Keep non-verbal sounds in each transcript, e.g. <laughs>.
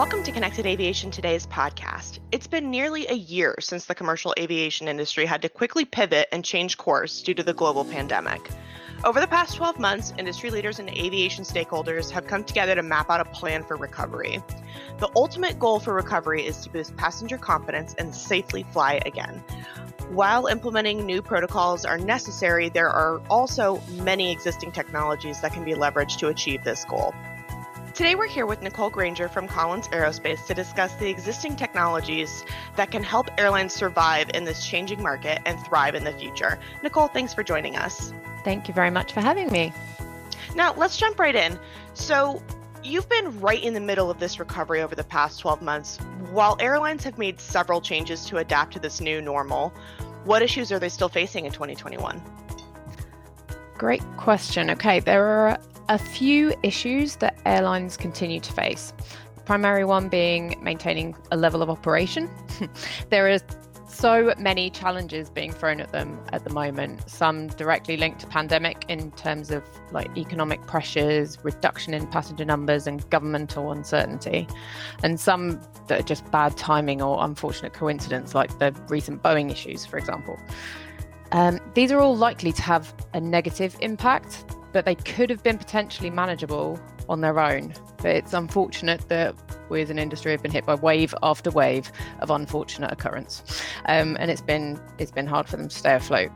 Welcome to Connected Aviation Today's podcast. It's been nearly a year since the commercial aviation industry had to quickly pivot and change course due to the global pandemic. Over the past 12 months, industry leaders and aviation stakeholders have come together to map out a plan for recovery. The ultimate goal for recovery is to boost passenger confidence and safely fly again. While implementing new protocols are necessary, there are also many existing technologies that can be leveraged to achieve this goal. Today, we're here with Nicole Granger from Collins Aerospace to discuss the existing technologies that can help airlines survive in this changing market and thrive in the future. Nicole, thanks for joining us. Thank you very much for having me. Now, let's jump right in. So, you've been right in the middle of this recovery over the past 12 months. While airlines have made several changes to adapt to this new normal, what issues are they still facing in 2021? Great question. Okay, there are a few issues that airlines continue to face. Primary one being maintaining a level of operation. <laughs> there are so many challenges being thrown at them at the moment, some directly linked to pandemic in terms of like economic pressures, reduction in passenger numbers and governmental uncertainty, and some that are just bad timing or unfortunate coincidence like the recent Boeing issues, for example. Um, these are all likely to have a negative impact but they could have been potentially manageable on their own. But it's unfortunate that we as an industry have been hit by wave after wave of unfortunate occurrence, um, and it's been it's been hard for them to stay afloat.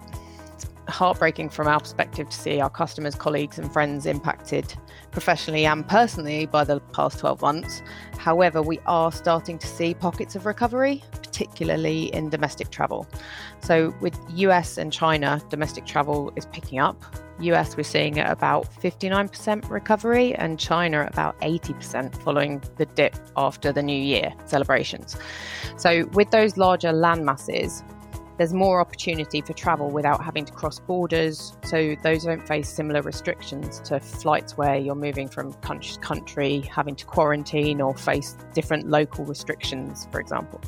It's heartbreaking from our perspective to see our customers, colleagues, and friends impacted professionally and personally by the past 12 months. However, we are starting to see pockets of recovery, particularly in domestic travel. So, with US and China, domestic travel is picking up. US, we're seeing about 59% recovery, and China about 80% following the dip after the New Year celebrations. So, with those larger land masses, there's more opportunity for travel without having to cross borders. So, those don't face similar restrictions to flights where you're moving from country to country, having to quarantine or face different local restrictions, for example.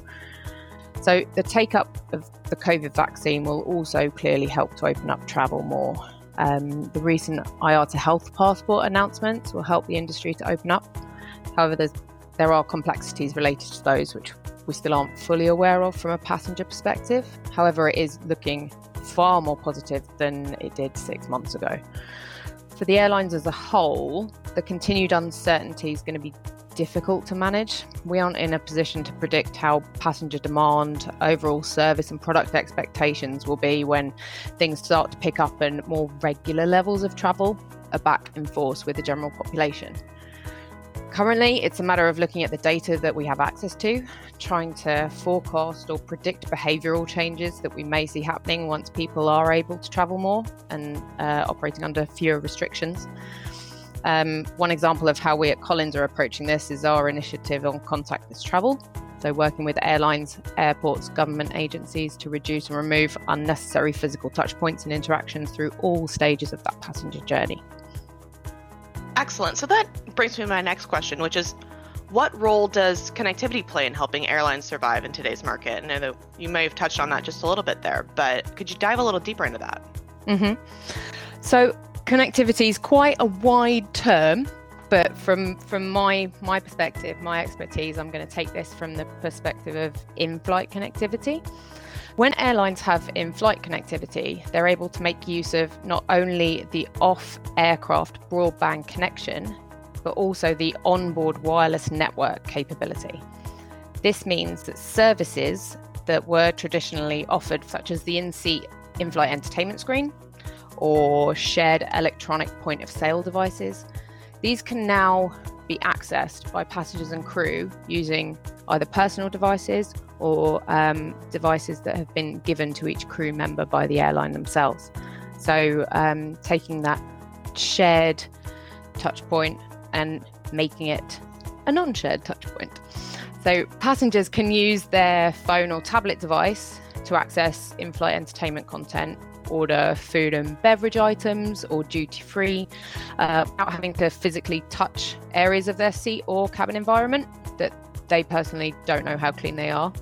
So, the take up of the COVID vaccine will also clearly help to open up travel more. Um, the recent IATA Health Passport announcements will help the industry to open up. However, there are complexities related to those which we still aren't fully aware of from a passenger perspective. However, it is looking far more positive than it did six months ago. For the airlines as a whole, the continued uncertainty is going to be difficult to manage. We aren't in a position to predict how passenger demand, overall service, and product expectations will be when things start to pick up and more regular levels of travel are back in force with the general population. Currently, it's a matter of looking at the data that we have access to, trying to forecast or predict behavioural changes that we may see happening once people are able to travel more and uh, operating under fewer restrictions. Um, one example of how we at Collins are approaching this is our initiative on contactless travel. So, working with airlines, airports, government agencies to reduce and remove unnecessary physical touchpoints and interactions through all stages of that passenger journey. Excellent. So, that brings me to my next question, which is what role does connectivity play in helping airlines survive in today's market? I know that you may have touched on that just a little bit there, but could you dive a little deeper into that? Mm-hmm. So, connectivity is quite a wide term but from from my my perspective my expertise i'm going to take this from the perspective of in-flight connectivity. When airlines have in-flight connectivity they're able to make use of not only the off aircraft broadband connection but also the onboard wireless network capability. This means that services that were traditionally offered such as the in-seat in-flight entertainment screen or shared electronic point of sale devices. These can now be accessed by passengers and crew using either personal devices or um, devices that have been given to each crew member by the airline themselves. So, um, taking that shared touch point and making it a non shared touch point. So, passengers can use their phone or tablet device to access in flight entertainment content order food and beverage items or duty free uh, without having to physically touch areas of their seat or cabin environment that they personally don't know how clean they are.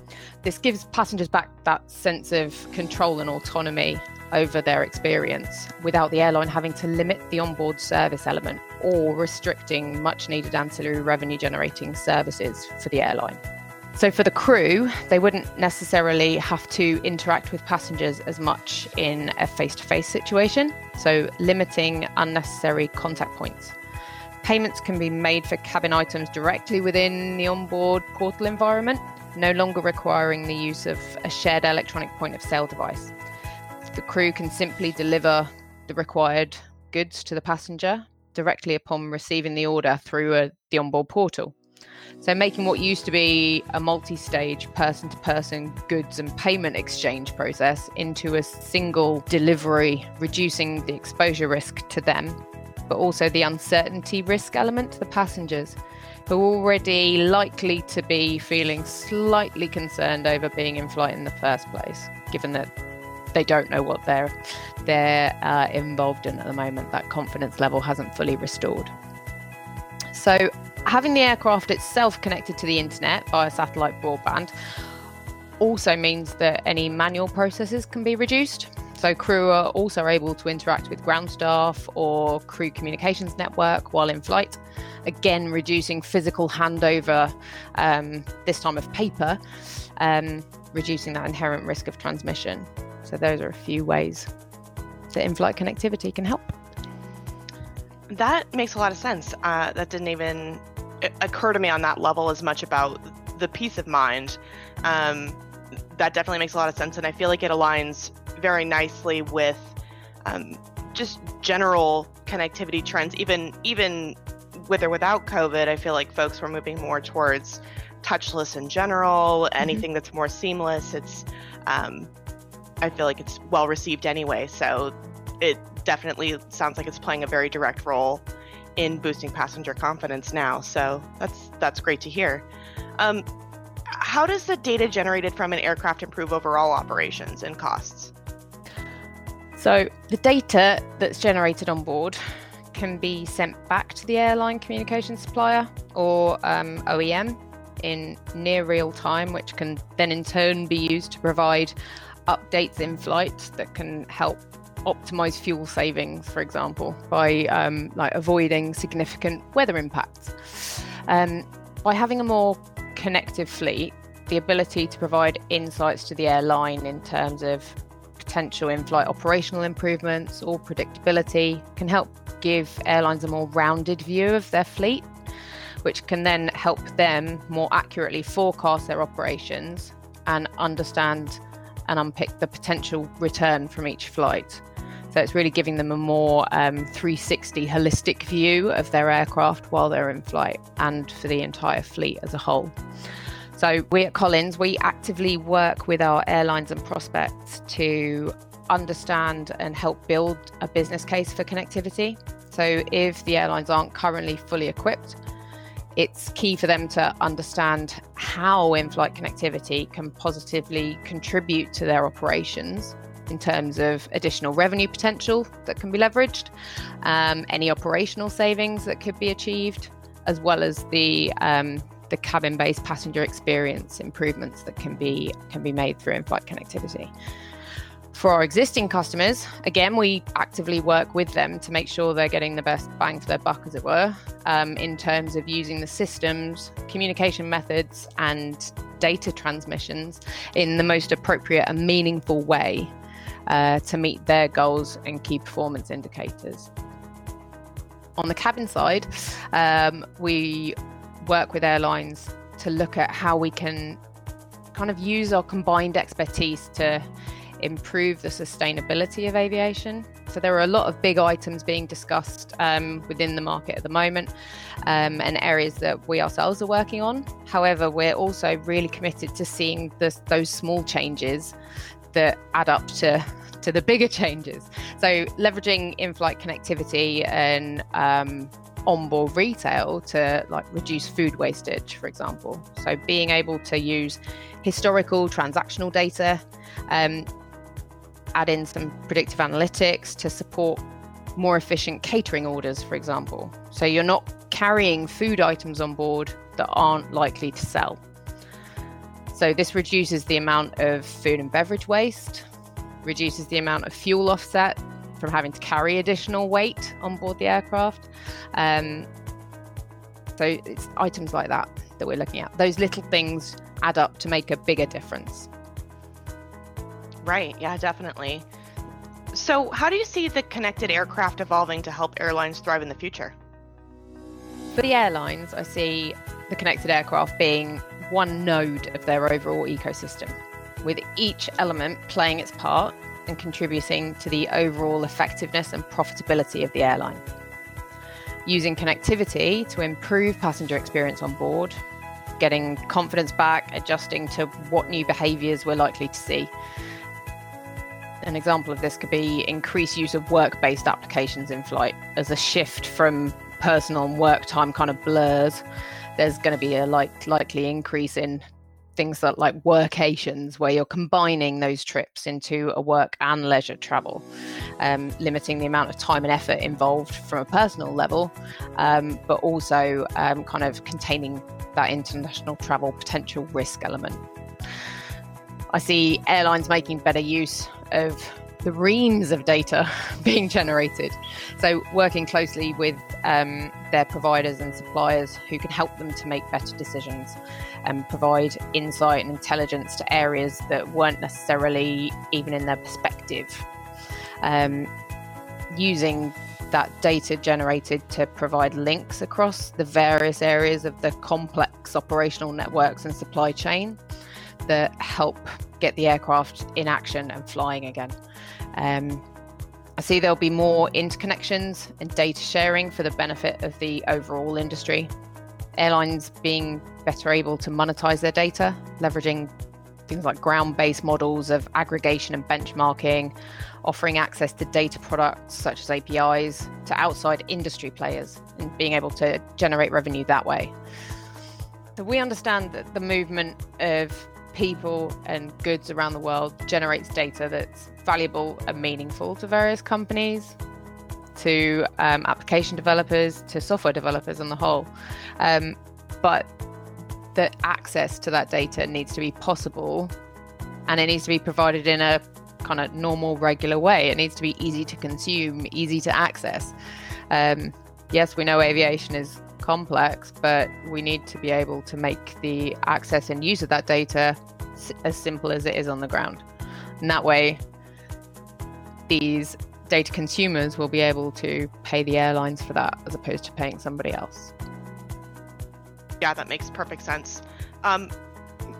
This gives passengers back that sense of control and autonomy over their experience without the airline having to limit the onboard service element or restricting much needed ancillary revenue generating services for the airline. So, for the crew, they wouldn't necessarily have to interact with passengers as much in a face to face situation, so limiting unnecessary contact points. Payments can be made for cabin items directly within the onboard portal environment, no longer requiring the use of a shared electronic point of sale device. The crew can simply deliver the required goods to the passenger directly upon receiving the order through a, the onboard portal. So, making what used to be a multi stage person to person goods and payment exchange process into a single delivery, reducing the exposure risk to them, but also the uncertainty risk element to the passengers who are already likely to be feeling slightly concerned over being in flight in the first place, given that they don't know what they're they're uh, involved in at the moment. That confidence level hasn't fully restored. So, having the aircraft itself connected to the internet via satellite broadband also means that any manual processes can be reduced. So, crew are also able to interact with ground staff or crew communications network while in flight, again, reducing physical handover, um, this time of paper, um, reducing that inherent risk of transmission. So, those are a few ways that in flight connectivity can help. That makes a lot of sense. Uh, that didn't even occur to me on that level as much about the peace of mind. Um, that definitely makes a lot of sense, and I feel like it aligns very nicely with um, just general connectivity trends. Even even with or without COVID, I feel like folks were moving more towards touchless in general. Mm-hmm. Anything that's more seamless, it's um, I feel like it's well received anyway. So it definitely sounds like it's playing a very direct role in boosting passenger confidence now. So that's that's great to hear. Um, how does the data generated from an aircraft improve overall operations and costs? So the data that's generated on board can be sent back to the airline communication supplier or um, OEM in near real time, which can then in turn be used to provide updates in flight that can help optimize fuel savings, for example, by um, like avoiding significant weather impacts. Um, by having a more connected fleet, the ability to provide insights to the airline in terms of potential in-flight operational improvements or predictability can help give airlines a more rounded view of their fleet, which can then help them more accurately forecast their operations and understand and unpick the potential return from each flight. So it's really giving them a more um, 360 holistic view of their aircraft while they're in flight and for the entire fleet as a whole. So we at Collins, we actively work with our airlines and prospects to understand and help build a business case for connectivity. So if the airlines aren't currently fully equipped, it's key for them to understand how in flight connectivity can positively contribute to their operations in terms of additional revenue potential that can be leveraged, um, any operational savings that could be achieved, as well as the um, the cabin-based passenger experience improvements that can be can be made through in-flight connectivity. For our existing customers, again, we actively work with them to make sure they're getting the best bang for their buck, as it were, um, in terms of using the systems, communication methods, and data transmissions in the most appropriate and meaningful way uh, to meet their goals and key performance indicators. On the cabin side, um, we work with airlines to look at how we can kind of use our combined expertise to improve the sustainability of aviation. So there are a lot of big items being discussed um, within the market at the moment um, and areas that we ourselves are working on. However, we're also really committed to seeing this, those small changes that add up to to the bigger changes. So leveraging in-flight connectivity and um, onboard retail to like reduce food wastage, for example. So being able to use historical transactional data, um, add in some predictive analytics to support more efficient catering orders, for example. So you're not carrying food items on board that aren't likely to sell. So this reduces the amount of food and beverage waste, reduces the amount of fuel offset from having to carry additional weight on board the aircraft. Um, so it's items like that that we're looking at. Those little things add up to make a bigger difference. Right, yeah, definitely. So, how do you see the connected aircraft evolving to help airlines thrive in the future? For the airlines, I see the connected aircraft being one node of their overall ecosystem, with each element playing its part and contributing to the overall effectiveness and profitability of the airline. Using connectivity to improve passenger experience on board, getting confidence back, adjusting to what new behaviours we're likely to see. An example of this could be increased use of work based applications in flight as a shift from personal and work time kind of blurs. There's going to be a like likely increase in things that like workations where you're combining those trips into a work and leisure travel um, limiting the amount of time and effort involved from a personal level um, but also um, kind of containing that international travel potential risk element i see airlines making better use of the reams of data <laughs> being generated. So, working closely with um, their providers and suppliers who can help them to make better decisions and provide insight and intelligence to areas that weren't necessarily even in their perspective. Um, using that data generated to provide links across the various areas of the complex operational networks and supply chain that help get the aircraft in action and flying again. Um, I see there'll be more interconnections and data sharing for the benefit of the overall industry. Airlines being better able to monetize their data, leveraging things like ground based models of aggregation and benchmarking, offering access to data products such as APIs to outside industry players, and being able to generate revenue that way. So, we understand that the movement of people and goods around the world generates data that's valuable and meaningful to various companies, to um, application developers, to software developers on the whole. Um, but the access to that data needs to be possible and it needs to be provided in a kind of normal, regular way. It needs to be easy to consume, easy to access. Um, yes, we know aviation is complex, but we need to be able to make the access and use of that data as simple as it is on the ground. And that way, these data consumers will be able to pay the airlines for that as opposed to paying somebody else. Yeah, that makes perfect sense. Um,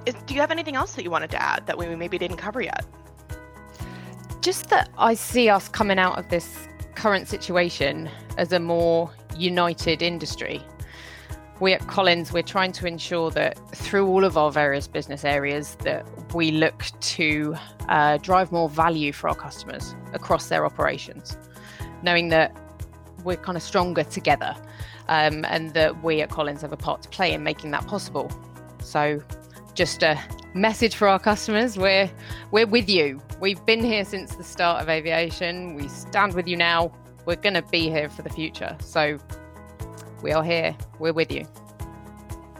is, do you have anything else that you wanted to add that we maybe didn't cover yet? Just that I see us coming out of this current situation as a more united industry. We at Collins, we're trying to ensure that through all of our various business areas that we look to uh, drive more value for our customers across their operations, knowing that we're kind of stronger together um, and that we at Collins have a part to play in making that possible. So, just a message for our customers we're we're with you. We've been here since the start of aviation. We stand with you now. We're going to be here for the future. So we are here we're with you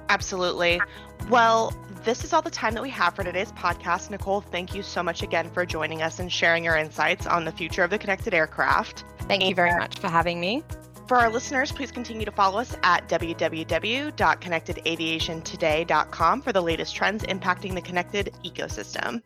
absolutely well this is all the time that we have for today's podcast. Nicole, thank you so much again for joining us and sharing your insights on the future of the connected aircraft. Thank you very much for having me. For our listeners, please continue to follow us at www.connectedaviationtoday.com for the latest trends impacting the connected ecosystem.